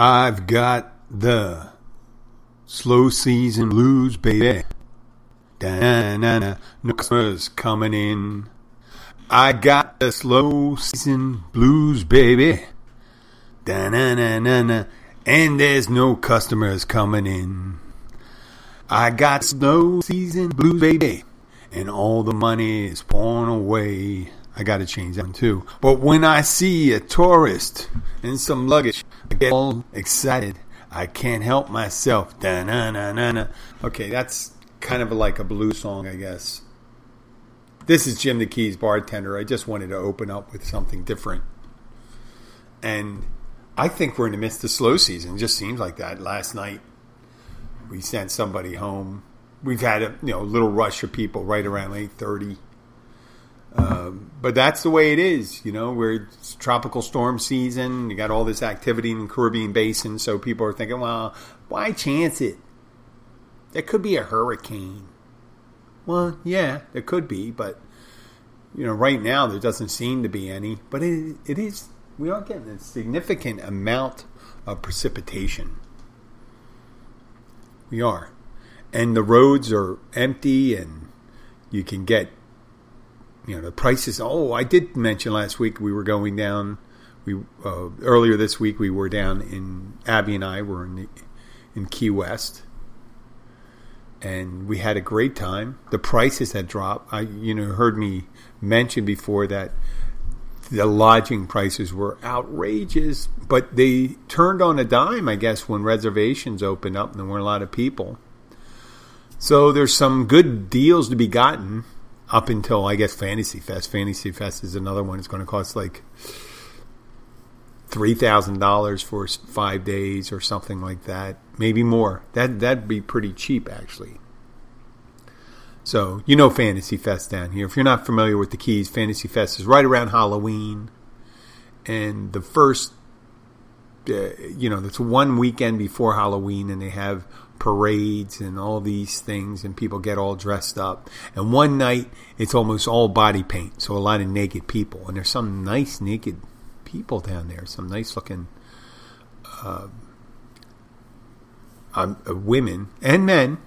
I've got the slow season hmm. blues, baby. Da-na-na, no customers coming in. I got the slow season blues, baby. Da-na-na-na-na, and there's no customers coming in. I got slow season blues, baby, and all the money is pouring away. I got to change that one too. But when I see a tourist and some luggage, I get all excited. I can't help myself. Da-na-na-na-na. Okay, that's kind of like a blues song, I guess. This is Jim the Keys, bartender. I just wanted to open up with something different. And I think we're in the midst of slow season. It just seems like that. Last night, we sent somebody home. We've had a you know little rush of people right around eight thirty. Um, but that's the way it is, you know. We're it's tropical storm season. You got all this activity in the Caribbean basin, so people are thinking, well, why chance it? There could be a hurricane. Well, yeah, there could be, but you know, right now there doesn't seem to be any. But it, it is. We are getting a significant amount of precipitation. We are, and the roads are empty, and you can get you know the prices. Oh, I did mention last week we were going down. We uh, earlier this week we were down in Abby and I were in the, in Key West, and we had a great time. The prices had dropped. I you know heard me mention before that the lodging prices were outrageous, but they turned on a dime, I guess, when reservations opened up and there weren't a lot of people. So there's some good deals to be gotten up until I guess Fantasy Fest. Fantasy Fest is another one. It's going to cost like three thousand dollars for five days or something like that, maybe more. That that'd be pretty cheap actually. So you know Fantasy Fest down here. If you're not familiar with the Keys, Fantasy Fest is right around Halloween, and the first, uh, you know, it's one weekend before Halloween, and they have parades and all these things, and people get all dressed up. And one night, it's almost all body paint, so a lot of naked people. And there's some nice naked people down there, some nice looking uh, um, uh, women and men.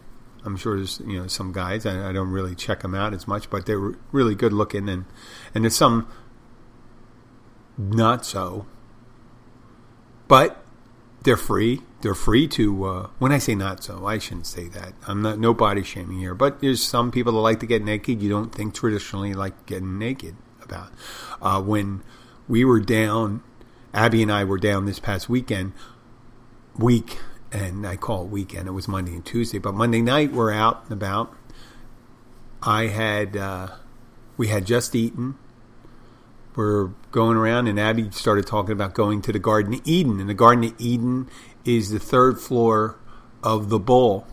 I'm sure there's you know some guys. I, I, don't really check them out as much, but they're really good looking, and and there's some not so. But they're free. They're free to. Uh, when I say not so, I shouldn't say that. I'm not no body shaming here, but there's some people that like to get naked. You don't think traditionally like getting naked about. Uh, when we were down, Abby and I were down this past weekend. Week and I call it weekend. It was Monday and Tuesday, but Monday night we're out and about. I had uh, we had just eaten. We're going around, and Abby started talking about going to the Garden of Eden, and the Garden of Eden is the third floor of the Bull.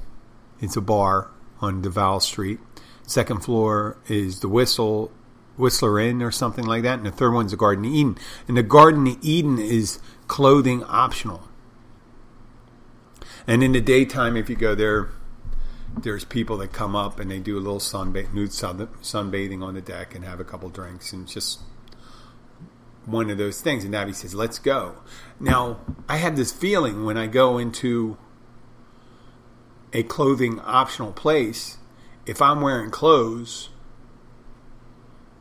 It's a bar on Duval Street. Second floor is the Whistle Whistler Inn or something like that, and the third one's the Garden of Eden. And the Garden of Eden is clothing optional. And in the daytime, if you go there, there's people that come up and they do a little sunba- nude sun- sunbathing on the deck and have a couple drinks and just one of those things. And Abby says, "Let's go." Now, I have this feeling when I go into a clothing optional place, if I'm wearing clothes,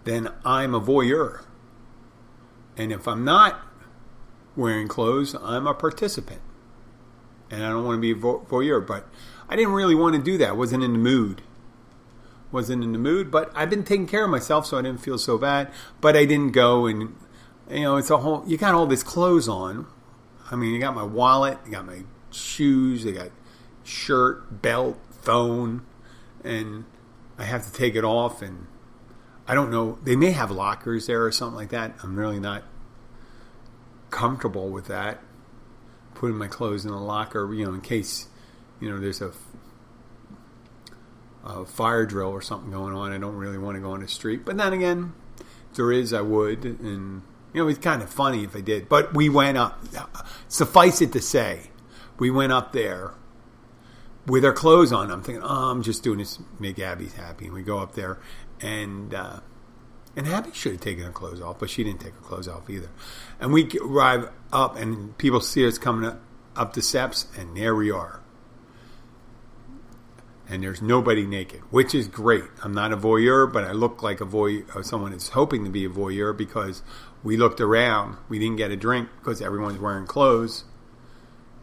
then I'm a voyeur. And if I'm not wearing clothes, I'm a participant and I don't want to be a voyeur. But I didn't really want to do that. Wasn't in the mood. Wasn't in the mood. But I've been taking care of myself, so I didn't feel so bad. But I didn't go and You know, it's a whole. You got all this clothes on. I mean, you got my wallet, you got my shoes, you got shirt, belt, phone, and I have to take it off. And I don't know. They may have lockers there or something like that. I'm really not comfortable with that. Putting my clothes in a locker, you know, in case you know there's a a fire drill or something going on. I don't really want to go on the street. But then again, if there is, I would. And, you know, it's kind of funny if I did. But we went up. Suffice it to say, we went up there with our clothes on. I'm thinking, oh, I'm just doing this to make Abby happy. And we go up there, and uh, and Abby should have taken her clothes off, but she didn't take her clothes off either. And we arrive up, and people see us coming up, up the steps, and there we are and there's nobody naked, which is great. I'm not a voyeur, but I look like a voyeur, uh, someone is hoping to be a voyeur because we looked around. We didn't get a drink because everyone's wearing clothes.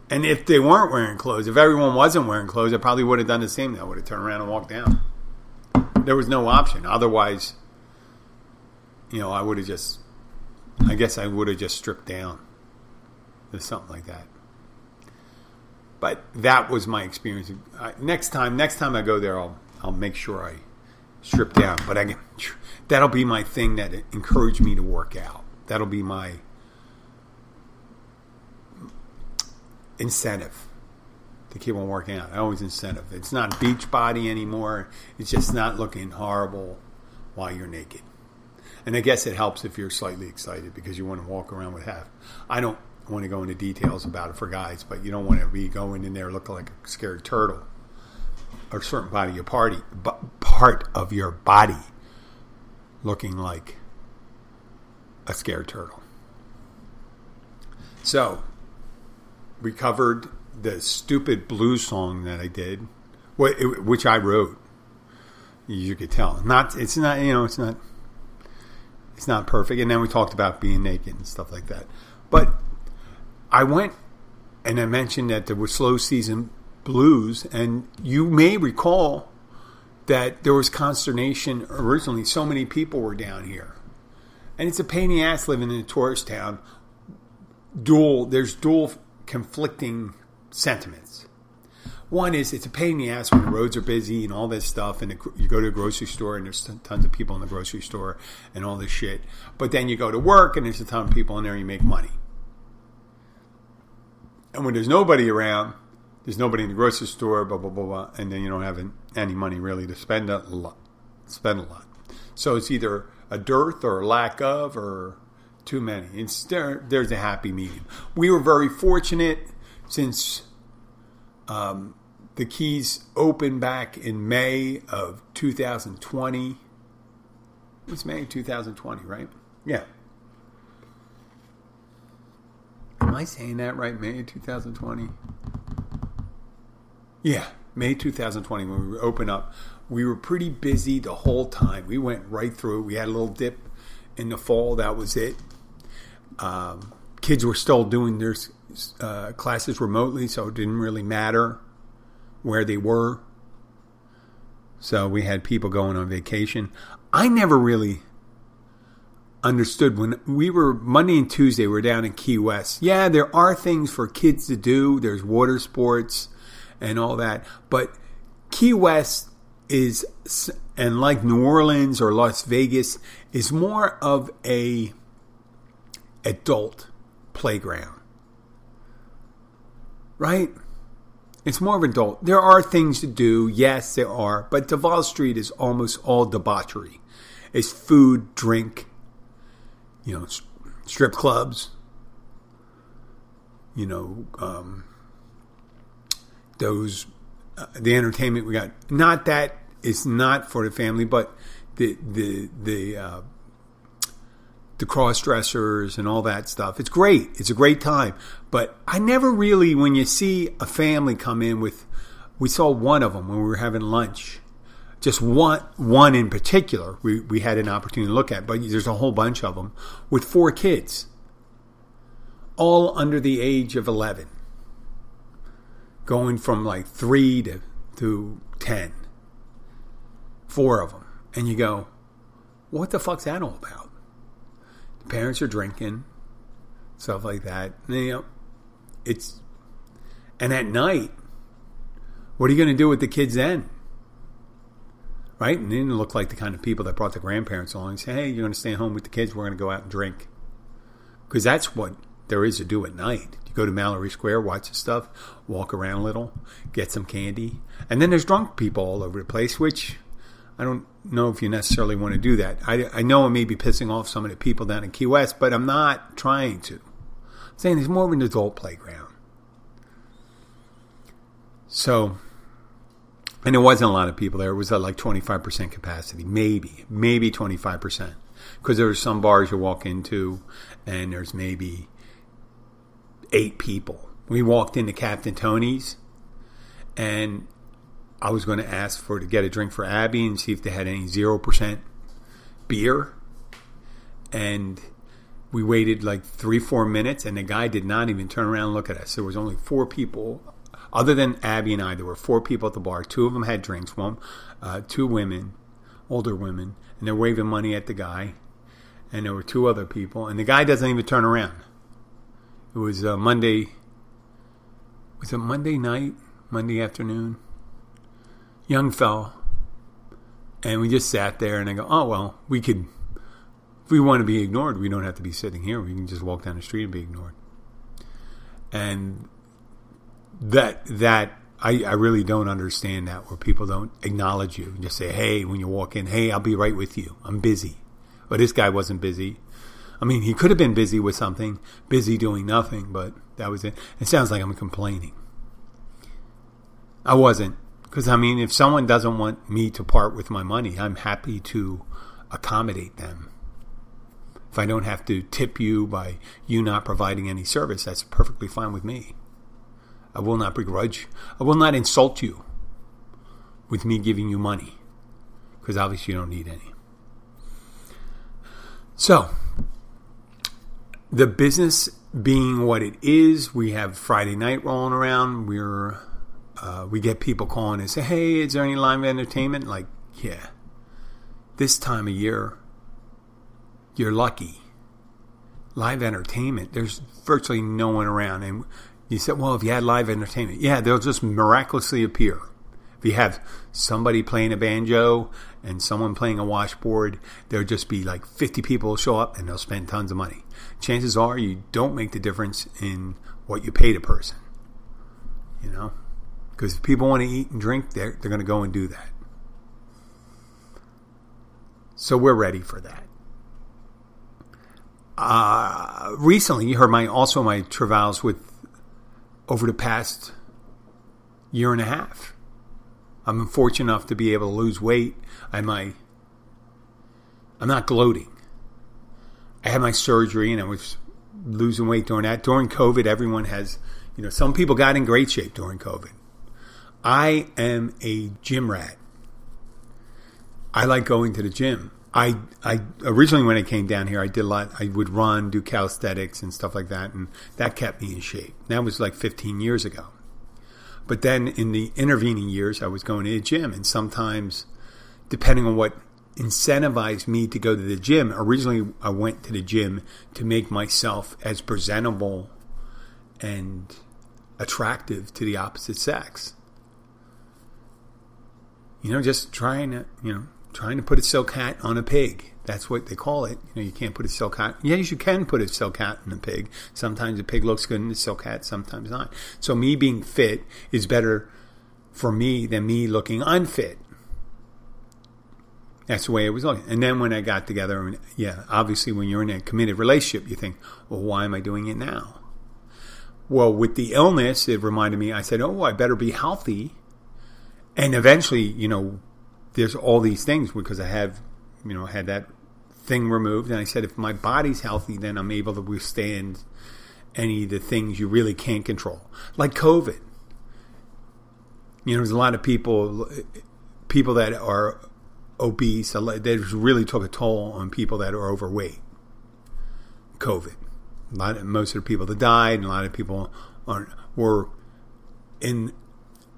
And if they weren't wearing clothes, if everyone wasn't wearing clothes, I probably would have done the same. I would have turned around and walked down. There was no option. Otherwise, you know, I would have just, I guess I would have just stripped down or something like that. But that was my experience. next time, next time I go there, I'll I'll make sure I strip down. But I that'll be my thing that encouraged me to work out. That'll be my incentive to keep on working out. I always incentive. It's not beach body anymore. It's just not looking horrible while you're naked. And I guess it helps if you're slightly excited because you want to walk around with half. I don't want to go into details about it for guys, but you don't want to be going in there looking like a scared turtle or certain body of your party, but part of your body looking like a scared turtle. So, we covered the stupid blues song that I did, which I wrote. You could tell. Not it's not you know it's not it's not perfect. And then we talked about being naked and stuff like that. But I went and I mentioned that there were slow season blues, and you may recall that there was consternation originally. So many people were down here, and it's a pain in the ass living in a tourist town. Dual, there's dual conflicting sentiments. One is it's a pain in the ass when the roads are busy and all this stuff, and you go to a grocery store and there's tons of people in the grocery store and all this shit. But then you go to work and there's a ton of people in there and you make money. And when there's nobody around, there's nobody in the grocery store, blah blah blah, blah and then you don't have any money really to spend a lot. Spend a lot. So it's either a dearth or a lack of, or too many. It's there, there's a happy medium. We were very fortunate since um, the keys opened back in May of 2020. It was May 2020, right? Yeah. Am I saying that right? May 2020? Yeah, May 2020 when we opened up. We were pretty busy the whole time. We went right through. We had a little dip in the fall. That was it. Um, kids were still doing their uh, classes remotely, so it didn't really matter where they were. So we had people going on vacation. I never really understood when we were Monday and Tuesday, we we're down in Key West. Yeah, there are things for kids to do. There's water sports and all that. But Key West is, and like New Orleans or Las Vegas, is more of a adult playground. Right? It's more of adult. There are things to do, yes, there are, but Duval Street is almost all debauchery. It's food, drink, you know, strip clubs, you know, um, those, uh, the entertainment we got. Not that it's not for the family, but the, the, the, uh, the cross dressers and all that stuff. It's great. It's a great time. But I never really, when you see a family come in with, we saw one of them when we were having lunch just one one in particular we, we had an opportunity to look at, but there's a whole bunch of them with four kids, all under the age of 11, going from like three to, to 10. Four of them. And you go, what the fuck's that all about? parents are drinking, stuff like that. And, you know, it's and at night, what are you going to do with the kids then? Right? And they didn't look like the kind of people that brought the grandparents along and say, "Hey, you're going to stay home with the kids. We're going to go out and drink," because that's what there is to do at night. You go to Mallory Square, watch the stuff, walk around a little, get some candy, and then there's drunk people all over the place, which I don't know if you necessarily want to do that. I, I know I may be pissing off some of the people down in Key West, but I'm not trying to. I'm saying there's more of an adult playground. So, and there wasn't a lot of people there. It was at like 25% capacity, maybe, maybe 25%. Because there are some bars you walk into and there's maybe eight people. We walked into Captain Tony's and I was going to ask for to get a drink for Abby and see if they had any 0% beer. And we waited like three, four minutes, and the guy did not even turn around and look at us. There was only four people, other than Abby and I. There were four people at the bar. Two of them had drinks. One, uh, two women, older women, and they're waving money at the guy. And there were two other people, and the guy doesn't even turn around. It was uh, Monday. Was it Monday night? Monday afternoon? Young fella. And we just sat there, and I go, oh, well, we could if we want to be ignored, we don't have to be sitting here. We can just walk down the street and be ignored. And that that I, I really don't understand that where people don't acknowledge you. And just say, hey, when you walk in, hey, I'll be right with you. I'm busy. But this guy wasn't busy. I mean, he could have been busy with something, busy doing nothing, but that was it. It sounds like I'm complaining. I wasn't. Because, I mean, if someone doesn't want me to part with my money, I'm happy to accommodate them. If I don't have to tip you by you not providing any service, that's perfectly fine with me. I will not begrudge. I will not insult you with me giving you money because obviously you don't need any. So, the business being what it is, we have Friday night rolling around. We're uh, we get people calling and say, "Hey, is there any live entertainment?" Like, yeah, this time of year, you're lucky. Live entertainment, there's virtually no one around. And you said, well, if you had live entertainment, yeah, they'll just miraculously appear. If you have somebody playing a banjo and someone playing a washboard, there'll just be like 50 people show up and they'll spend tons of money. Chances are you don't make the difference in what you pay the person. You know? Because if people want to eat and drink, they're, they're going to go and do that. So we're ready for that uh, recently you heard my also my travails with over the past year and a half. I'm fortunate enough to be able to lose weight. I my I'm not gloating. I had my surgery and I was losing weight during that. During COVID, everyone has, you know, some people got in great shape during COVID. I am a gym rat. I like going to the gym. I I originally when I came down here, I did a lot. I would run, do calisthenics and stuff like that, and that kept me in shape. That was like 15 years ago. But then in the intervening years, I was going to the gym, and sometimes, depending on what incentivized me to go to the gym, originally I went to the gym to make myself as presentable and attractive to the opposite sex. You know, just trying to, you know, trying to put a silk hat on a pig. That's what they call it. You know, you can't put a silk hat. Yes, you can put a silk hat on a pig. Sometimes a pig looks good in a silk hat, sometimes not. So me being fit is better for me than me looking unfit. That's the way it was looking. And then when I got together, I mean, yeah, obviously when you're in a committed relationship, you think, well, why am I doing it now? Well, with the illness, it reminded me, I said, oh, I better be healthy. And eventually, you know, there's all these things because I have, you know, had that thing removed. And I said, if my body's healthy, then I'm able to withstand any of the things you really can't control, like COVID. You know, there's a lot of people, people that are obese. That really took a toll on people that are overweight. COVID. A lot of, most of the people that died, and a lot of people aren't were in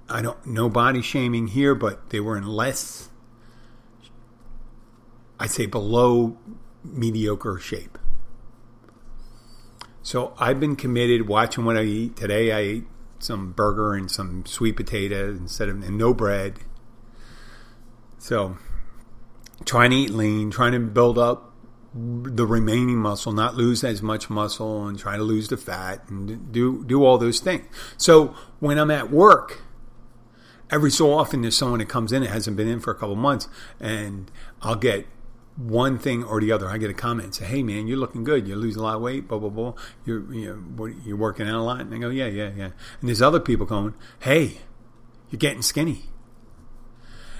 I don't no body shaming here, but they were in less I'd say below mediocre shape. So I've been committed watching what I eat. Today I ate some burger and some sweet potato instead of and no bread. So trying to eat lean, trying to build up the remaining muscle, not lose as much muscle, and try to lose the fat, and do do all those things. So when I'm at work, every so often there's someone that comes in that hasn't been in for a couple months, and I'll get one thing or the other. I get a comment say, "Hey man, you're looking good. You're losing a lot of weight. Blah blah blah. You're you know, you're working out a lot." And I go, "Yeah, yeah, yeah." And there's other people going, "Hey, you're getting skinny."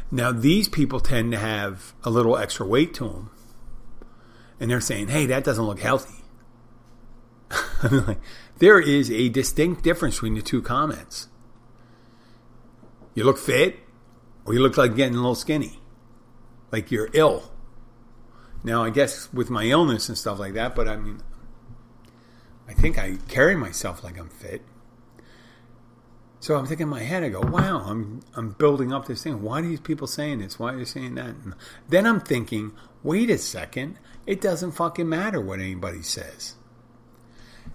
Now these people tend to have a little extra weight to them, and they're saying, "Hey, that doesn't look healthy." I'm like, there is a distinct difference between the two comments. You look fit, or you look like getting a little skinny, like you're ill now, I guess with my illness and stuff like that, but I mean, I think I carry myself like I'm fit. So I'm thinking in my head, I go, wow, I'm I'm building up this thing. Why are these people saying this? Why are they saying that? And then I'm thinking, wait a second, it doesn't fucking matter what anybody says.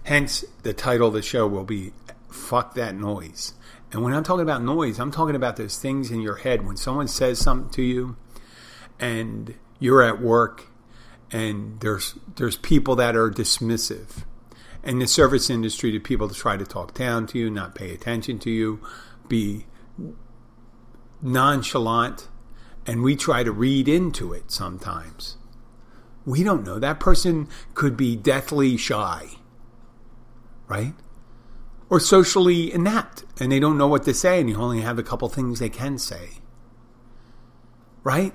Hence, the title of the show will be Fuck That Noise. And when I'm talking about noise, I'm talking about those things in your head. When someone says something to you and you're at work and there's there's people that are dismissive. In the service industry, the people to try to talk down to you, not pay attention to you, be nonchalant, and we try to read into it sometimes. We don't know. That person could be deathly shy, right? Or socially inept, and they don't know what to say, and you only have a couple things they can say, right?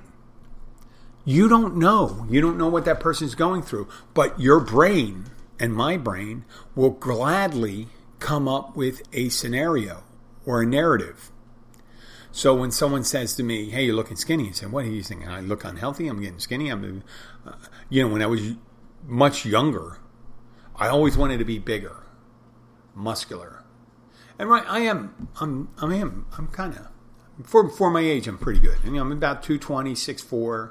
You don't know. You don't know what that person's going through. But your brain and my brain will gladly come up with a scenario or a narrative. So when someone says to me, "Hey, you're looking skinny," I say, "What are you thinking? I look unhealthy. I'm getting skinny. I'm, uh, you know, when I was much younger, I always wanted to be bigger, muscular, and right, I am. I'm. I am. I'm kind of for for my age. I'm pretty good. And, you know, I'm about 220, 6'4",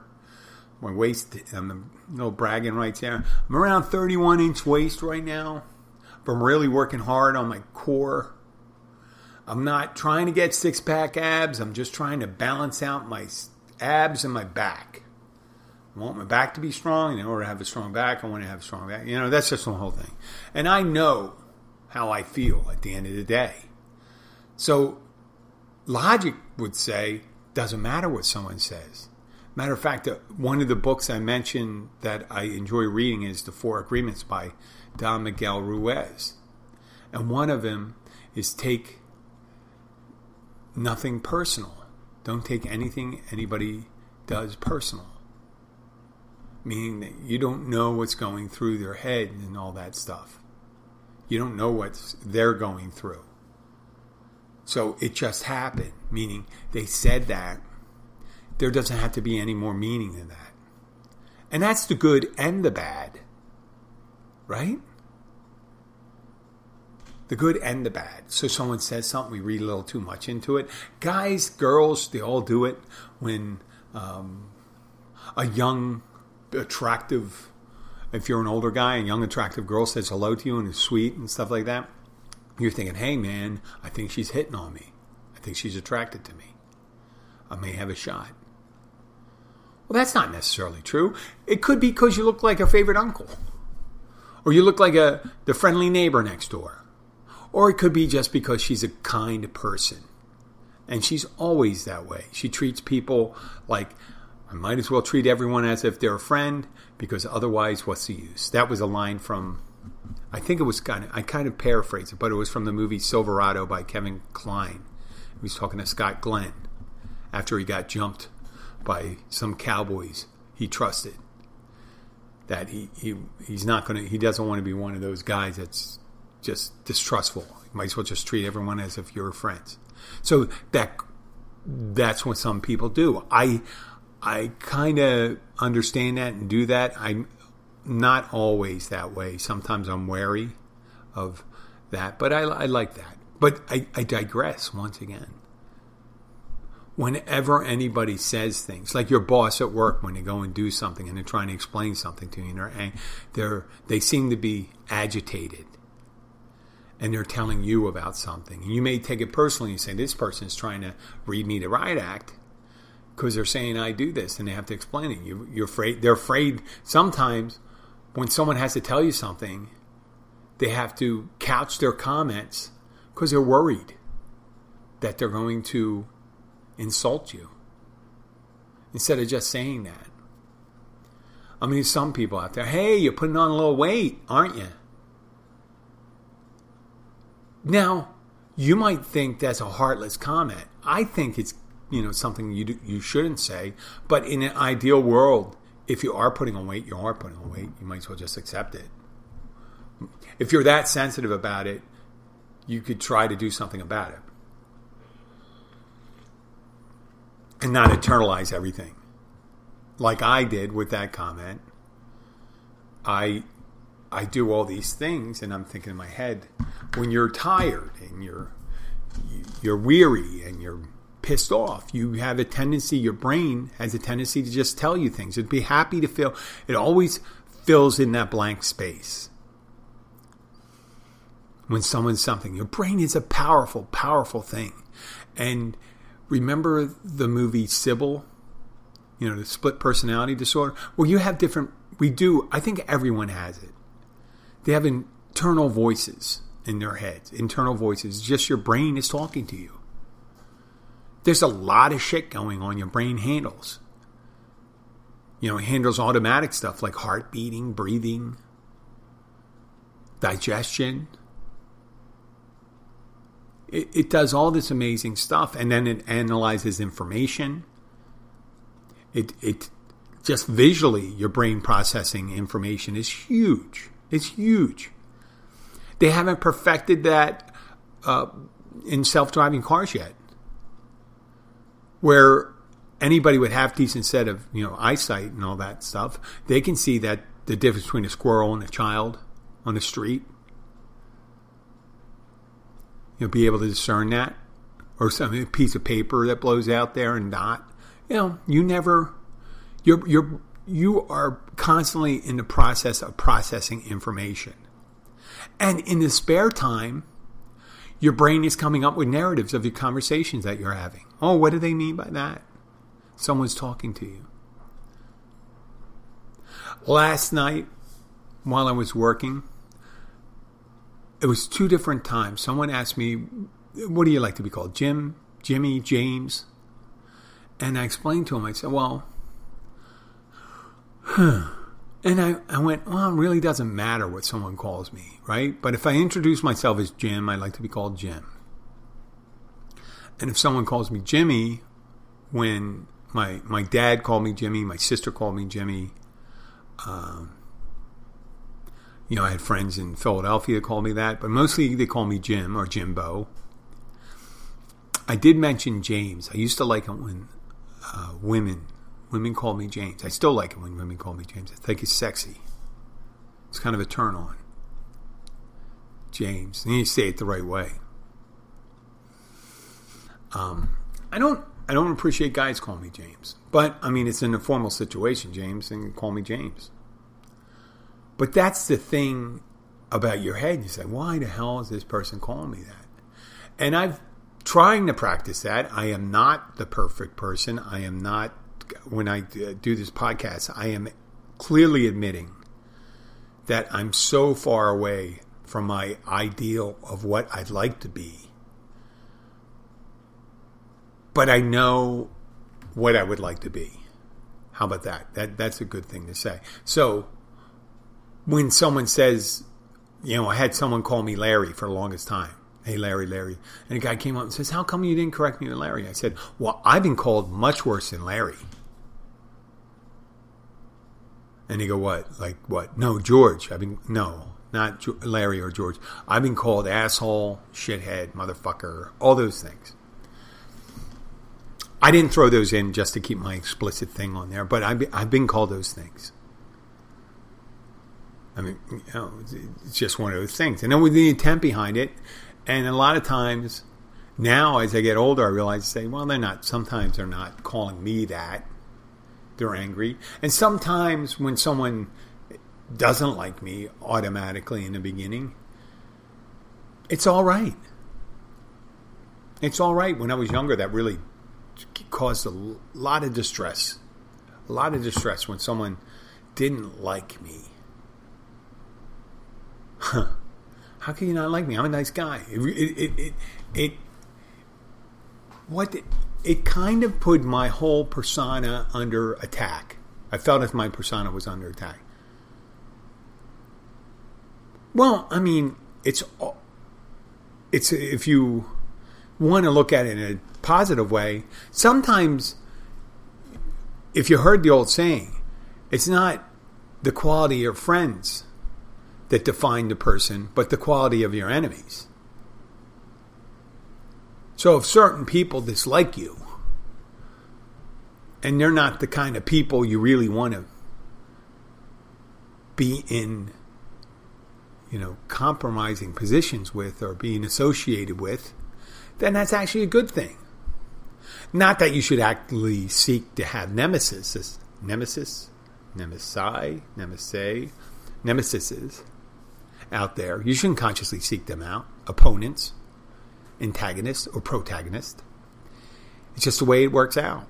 my waist, I'm no bragging rights there. I'm around 31 inch waist right now. But I'm really working hard on my core. I'm not trying to get six pack abs. I'm just trying to balance out my abs and my back. I want my back to be strong. And in order to have a strong back, I want to have a strong back. You know, that's just the whole thing. And I know how I feel at the end of the day. So logic would say, doesn't matter what someone says. Matter of fact, uh, one of the books I mentioned that I enjoy reading is The Four Agreements by Don Miguel Ruiz. And one of them is take nothing personal. Don't take anything anybody does personal. Meaning that you don't know what's going through their head and all that stuff. You don't know what they're going through. So it just happened, meaning they said that there doesn't have to be any more meaning than that. And that's the good and the bad, right? The good and the bad. So someone says something, we read a little too much into it. Guys, girls, they all do it when um, a young, attractive, if you're an older guy, a young, attractive girl says hello to you and is sweet and stuff like that. You're thinking, hey man, I think she's hitting on me. I think she's attracted to me. I may have a shot. Well, that's not necessarily true. It could be because you look like a favorite uncle, or you look like a the friendly neighbor next door, or it could be just because she's a kind person, and she's always that way. She treats people like I might as well treat everyone as if they're a friend because otherwise, what's the use? That was a line from I think it was kind of I kind of paraphrase it, but it was from the movie Silverado by Kevin Kline. He was talking to Scott Glenn after he got jumped by some cowboys he trusted. That he, he he's not going to he doesn't want to be one of those guys that's just distrustful. You might as well just treat everyone as if you're friends. So that that's what some people do. I I kind of understand that and do that. I'm not always that way. Sometimes I'm wary of that, but I, I like that. But I, I digress once again whenever anybody says things, like your boss at work when they go and do something and they're trying to explain something to you, and they're, they're they seem to be agitated and they're telling you about something. And you may take it personally and say, This person is trying to read me the riot act because they're saying I do this and they have to explain it. You, you're afraid, they're afraid sometimes when someone has to tell you something, they have to couch their comments because they're worried that they're going to insult you instead of just saying that. I mean, some people out there, hey, you're putting on a little weight, aren't you? Now, you might think that's a heartless comment. I think it's you know something you do, you shouldn't say. But in an ideal world, if you are putting on weight, you are putting on weight. You might as well just accept it. If you're that sensitive about it, you could try to do something about it and not internalize everything like I did with that comment. I I do all these things and I'm thinking in my head when you're tired and you're you're weary and you're pissed off, you have a tendency your brain has a tendency to just tell you things. It'd be happy to feel it always fills in that blank space. When someone's something, your brain is a powerful, powerful thing. And remember the movie Sybil you know, the split personality disorder. Well, you have different, we do, I think everyone has it. They have internal voices in their heads, internal voices, just your brain is talking to you. There's a lot of shit going on your brain handles. You know, it handles automatic stuff like heart beating, breathing, digestion. It, it does all this amazing stuff and then it analyzes information it it just visually your brain processing information is huge. It's huge. They haven't perfected that uh, in self-driving cars yet, where anybody with half decent set of you know eyesight and all that stuff, they can see that the difference between a squirrel and a child on the street. You'll be able to discern that, or some piece of paper that blows out there and not you know, you never, you're, you're, you are constantly in the process of processing information. And in the spare time, your brain is coming up with narratives of the conversations that you're having. Oh, what do they mean by that? Someone's talking to you. Last night, while I was working, it was two different times. Someone asked me, What do you like to be called? Jim, Jimmy, James? And I explained to him, I said, well, huh. And I, I went, well, it really doesn't matter what someone calls me, right? But if I introduce myself as Jim, I like to be called Jim. And if someone calls me Jimmy, when my my dad called me Jimmy, my sister called me Jimmy. Um, you know, I had friends in Philadelphia called me that, but mostly they call me Jim or Jimbo. I did mention James. I used to like it when uh, women. Women call me James. I still like it when women call me James. I think it's sexy. It's kind of a turn on. James. And you say it the right way. Um, I don't. I don't appreciate guys calling me James, but I mean it's an informal situation, James, and call me James. But that's the thing about your head. You say, why the hell is this person calling me that? And I've trying to practice that. I am not the perfect person. I am not, when I do this podcast, I am clearly admitting that I'm so far away from my ideal of what I'd like to be. But I know what I would like to be. How about that? That that's a good thing to say. So when someone says, you know, I had someone call me Larry for the longest time. Hey, Larry, Larry. And a guy came up and says, How come you didn't correct me with Larry? I said, Well, I've been called much worse than Larry. And he go, What? Like, what? No, George. I've been, no, not Larry or George. I've been called asshole, shithead, motherfucker, all those things. I didn't throw those in just to keep my explicit thing on there, but I've, I've been called those things. I mean, you know, it's just one of those things. And then with the intent behind it, and a lot of times now, as I get older, I realize, say, well, they're not, sometimes they're not calling me that. They're angry. And sometimes when someone doesn't like me automatically in the beginning, it's all right. It's all right. When I was younger, that really caused a lot of distress. A lot of distress when someone didn't like me. Huh. How can you not like me? I'm a nice guy. It, it, it, it, what it kind of put my whole persona under attack. I felt as my persona was under attack. Well, I mean, it's it's if you want to look at it in a positive way, sometimes if you heard the old saying, it's not the quality of your friends that define the person, but the quality of your enemies. So if certain people dislike you, and they're not the kind of people you really want to be in, you know, compromising positions with or being associated with, then that's actually a good thing. Not that you should actually seek to have nemesis, nemesis, nemesi, nemesis, nemesises out there. You shouldn't consciously seek them out. Opponents, antagonists, or protagonists. It's just the way it works out.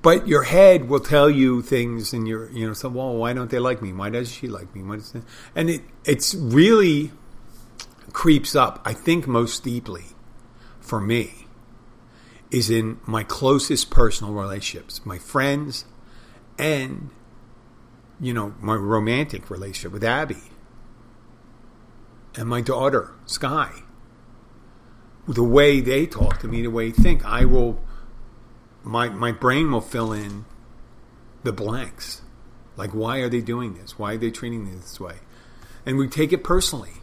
But your head will tell you things, and you're, you know, so well, why don't they like me? Why does she like me? And it, it's really creeps up. I think most deeply for me is in my closest personal relationships, my friends, and you know, my romantic relationship with Abby and my daughter, Sky. The way they talk to me, the way they think, I will, my, my brain will fill in the blanks. Like, why are they doing this? Why are they treating me this way? And we take it personally.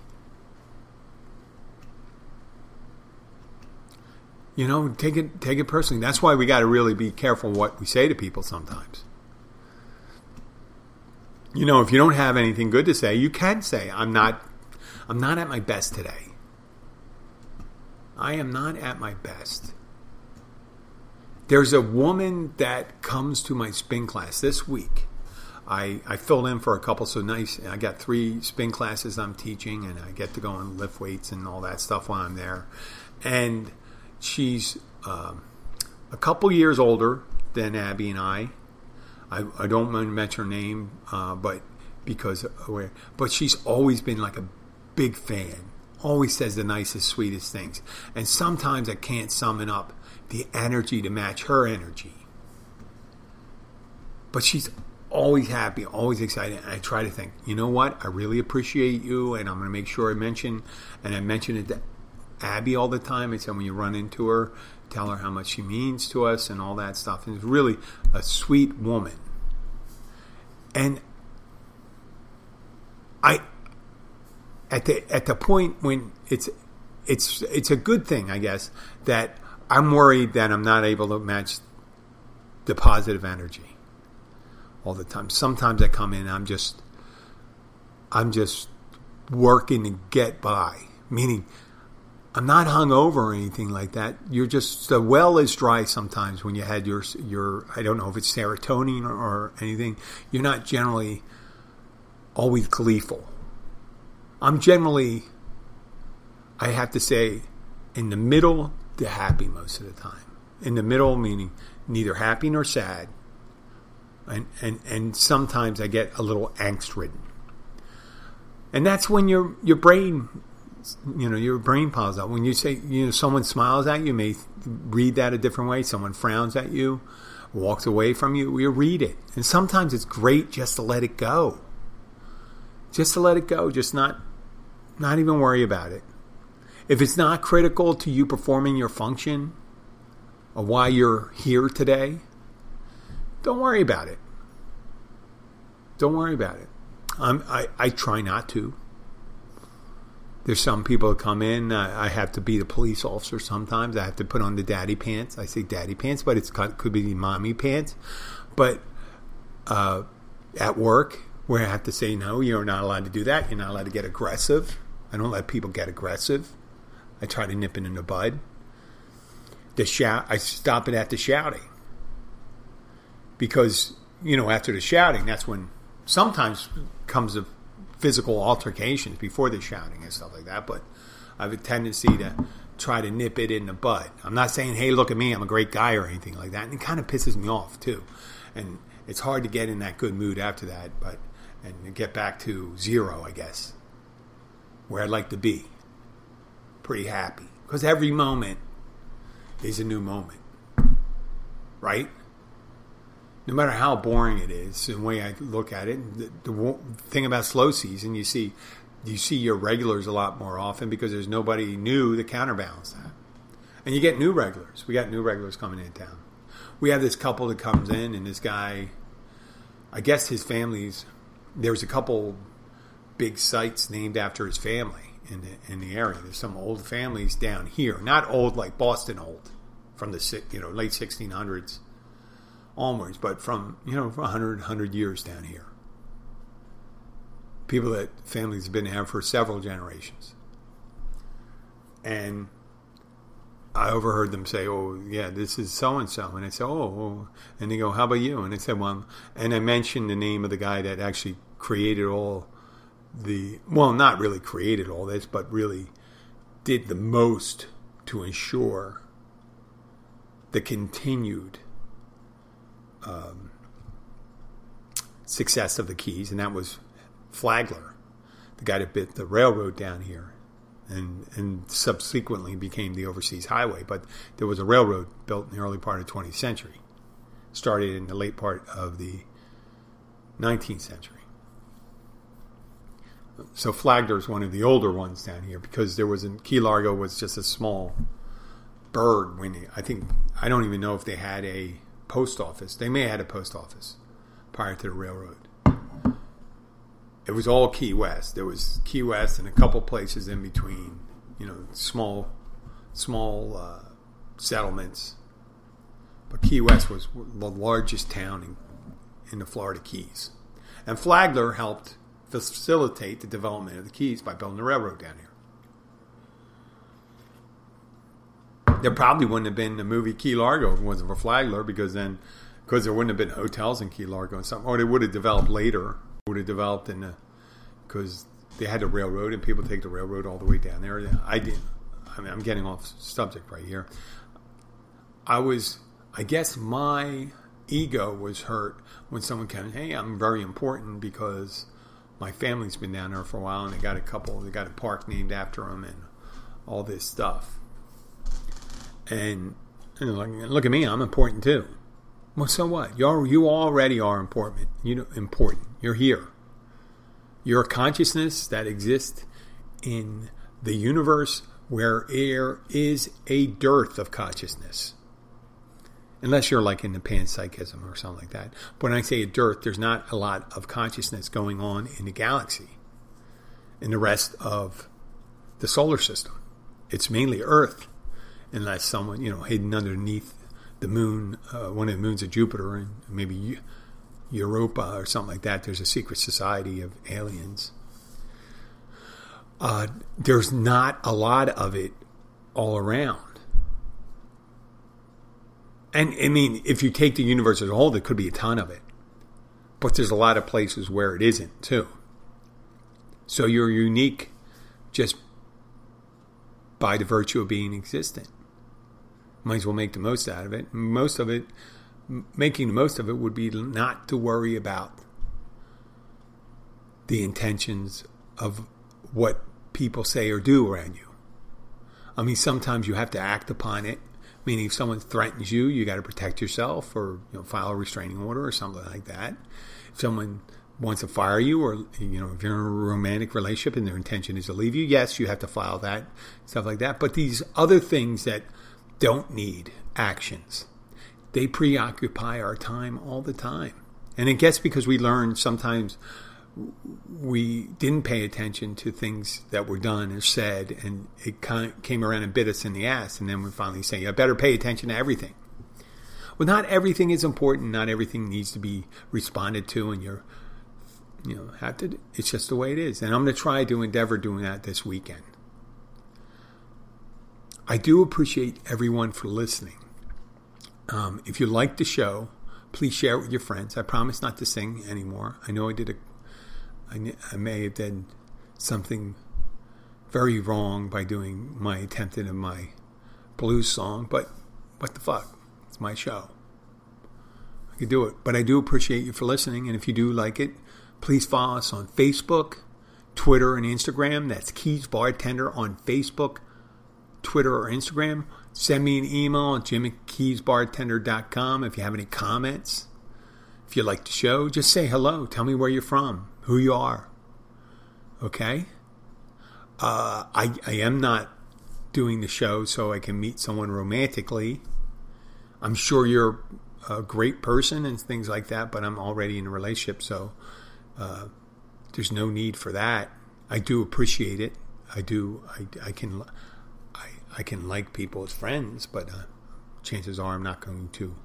You know, take it take it personally. That's why we got to really be careful what we say to people sometimes you know, if you don't have anything good to say, you can say, I'm not I'm not at my best today. I am not at my best. There's a woman that comes to my spin class this week. I, I filled in for a couple, so nice. I got three spin classes I'm teaching, and I get to go and lift weights and all that stuff while I'm there. And she's um, a couple years older than Abby and I, I, I don't mention her name, uh, but because where, but she's always been like a big fan. Always says the nicest, sweetest things, and sometimes I can't summon up the energy to match her energy. But she's always happy, always excited. And I try to think, you know what? I really appreciate you, and I'm going to make sure I mention, and I mention it to Abby all the time. And so when you run into her, tell her how much she means to us and all that stuff. And it's really a sweet woman. And I at the at the point when it's it's it's a good thing, I guess, that I'm worried that I'm not able to match the positive energy all the time. Sometimes I come in, I'm just I'm just working to get by, meaning I'm not hungover or anything like that. You're just the well is dry sometimes when you had your your I don't know if it's serotonin or, or anything. You're not generally always gleeful. I'm generally I have to say in the middle to happy most of the time. In the middle meaning neither happy nor sad. And and and sometimes I get a little angst ridden. And that's when your your brain you know your brain piles up. When you say you know someone smiles at you, may read that a different way. Someone frowns at you walks away from you. You read it. And sometimes it's great just to let it go. Just to let it go just not not even worry about it. If it's not critical to you performing your function or why you're here today don't worry about it. Don't worry about it. I'm, I, I try not to there's some people that come in. I, I have to be the police officer sometimes. I have to put on the daddy pants. I say daddy pants, but it could be the mommy pants. But uh, at work, where I have to say no, you're not allowed to do that. You're not allowed to get aggressive. I don't let people get aggressive. I try to nip it in the bud. The shout, I stop it at the shouting because you know after the shouting, that's when sometimes comes a physical altercations before the shouting and stuff like that, but I have a tendency to try to nip it in the bud. I'm not saying, hey, look at me, I'm a great guy or anything like that. And it kind of pisses me off too. And it's hard to get in that good mood after that, but and get back to zero, I guess, where I'd like to be. Pretty happy. Because every moment is a new moment. Right? No matter how boring it is, the way I look at it, the, the thing about slow season, you see you see your regulars a lot more often because there's nobody new to counterbalance that. And you get new regulars. We got new regulars coming in town. We have this couple that comes in, and this guy, I guess his family's, there's a couple big sites named after his family in the, in the area. There's some old families down here, not old like Boston old, from the you know late 1600s onwards, but from you know 100 100 years down here people that families have been there for several generations. And I overheard them say, "Oh, yeah, this is so and so," and I said, "Oh," and they go, "How about you?" And I said, "Well," and I mentioned the name of the guy that actually created all the well, not really created all this, but really did the most to ensure the continued um, success of the keys, and that was Flagler, the guy that built the railroad down here, and and subsequently became the overseas highway. But there was a railroad built in the early part of the 20th century, started in the late part of the 19th century. So Flagler is one of the older ones down here because there was in Key Largo was just a small bird when I think I don't even know if they had a post office. They may have had a post office prior to the railroad it was all Key West. There was Key West and a couple places in between, you know, small, small uh, settlements. But Key West was the largest town in, in the Florida Keys. And Flagler helped facilitate the development of the Keys by building the railroad down here. There probably wouldn't have been the movie Key Largo if it wasn't for Flagler, because then, because there wouldn't have been hotels in Key Largo and something, or they would have developed later would have developed in the because they had the railroad and people take the railroad all the way down there. I didn't. I mean, I'm getting off subject right here. I was, I guess, my ego was hurt when someone came. Hey, I'm very important because my family's been down there for a while and they got a couple. They got a park named after them and all this stuff. And like, look at me, I'm important too. Well, so what? You you already are important. You know, important. You're here. You're a consciousness that exists in the universe where there is a dearth of consciousness. Unless you're like in the panpsychism or something like that. But when I say a dearth, there's not a lot of consciousness going on in the galaxy, in the rest of the solar system. It's mainly Earth, unless someone, you know, hidden underneath the moon, uh, one of the moons of Jupiter, and maybe Europa or something like that. There's a secret society of aliens. Uh, there's not a lot of it all around. And I mean, if you take the universe as a whole, there could be a ton of it. But there's a lot of places where it isn't, too. So you're unique just by the virtue of being existent. Might as well make the most out of it. Most of it making the most of it would be not to worry about the intentions of what people say or do around you. I mean, sometimes you have to act upon it. Meaning, if someone threatens you, you got to protect yourself, or you know, file a restraining order, or something like that. If someone wants to fire you, or you know, if you're in a romantic relationship and their intention is to leave you, yes, you have to file that, stuff like that. But these other things that don't need actions, they preoccupy our time all the time. And it gets because we learn sometimes we didn't pay attention to things that were done or said, and it kind of came around and bit us in the ass. And then we finally say, "I better pay attention to everything." Well, not everything is important. Not everything needs to be responded to, and you're, you know, have to. It's just the way it is. And I'm going to try to endeavor doing that this weekend. I do appreciate everyone for listening. Um, if you like the show, please share it with your friends. I promise not to sing anymore. I know I did a I, I may have done something very wrong by doing my attempt at my blues song, but what the fuck? It's my show. I could do it. But I do appreciate you for listening, and if you do like it, please follow us on Facebook, Twitter, and Instagram. That's Keys Bartender on Facebook, Twitter, or Instagram. Send me an email at jim at keysbartender.com if you have any comments. If you like the show, just say hello. Tell me where you're from, who you are. Okay? Uh, I, I am not doing the show so I can meet someone romantically. I'm sure you're a great person and things like that, but I'm already in a relationship, so uh, there's no need for that. I do appreciate it. I do. I, I can. I, can like people as friends, but uh, chances are I'm not going to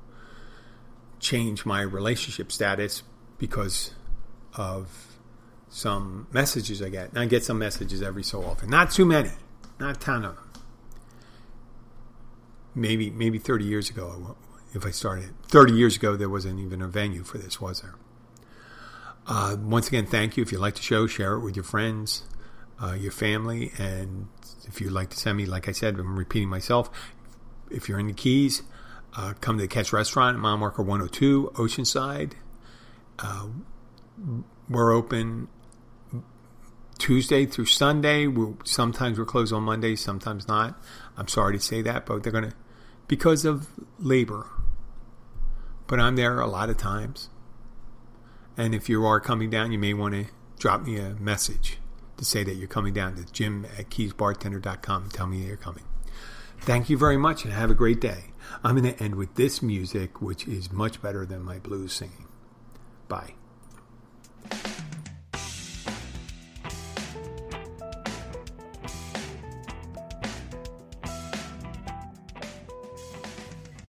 change my relationship status because of some messages I get. And I get some messages every so often. Not too many. Not a ton of them. Maybe maybe 30 years ago, if I started. 30 years ago, there wasn't even a venue for this, was there? Uh, once again, thank you. If you like the show, share it with your friends, uh, your family, and if you'd like to send me, like I said, I'm repeating myself. If you're in the Keys, uh, come to the Catch Restaurant, at Mile Marker 102, Oceanside. Uh, we're open Tuesday through Sunday. We're, sometimes we're closed on Monday, sometimes not. I'm sorry to say that, but they're going to, because of labor. But I'm there a lot of times. And if you are coming down, you may want to drop me a message to say that you're coming down to jim at keysbartender.com and tell me that you're coming. Thank you very much and have a great day. I'm going to end with this music, which is much better than my blues singing. Bye.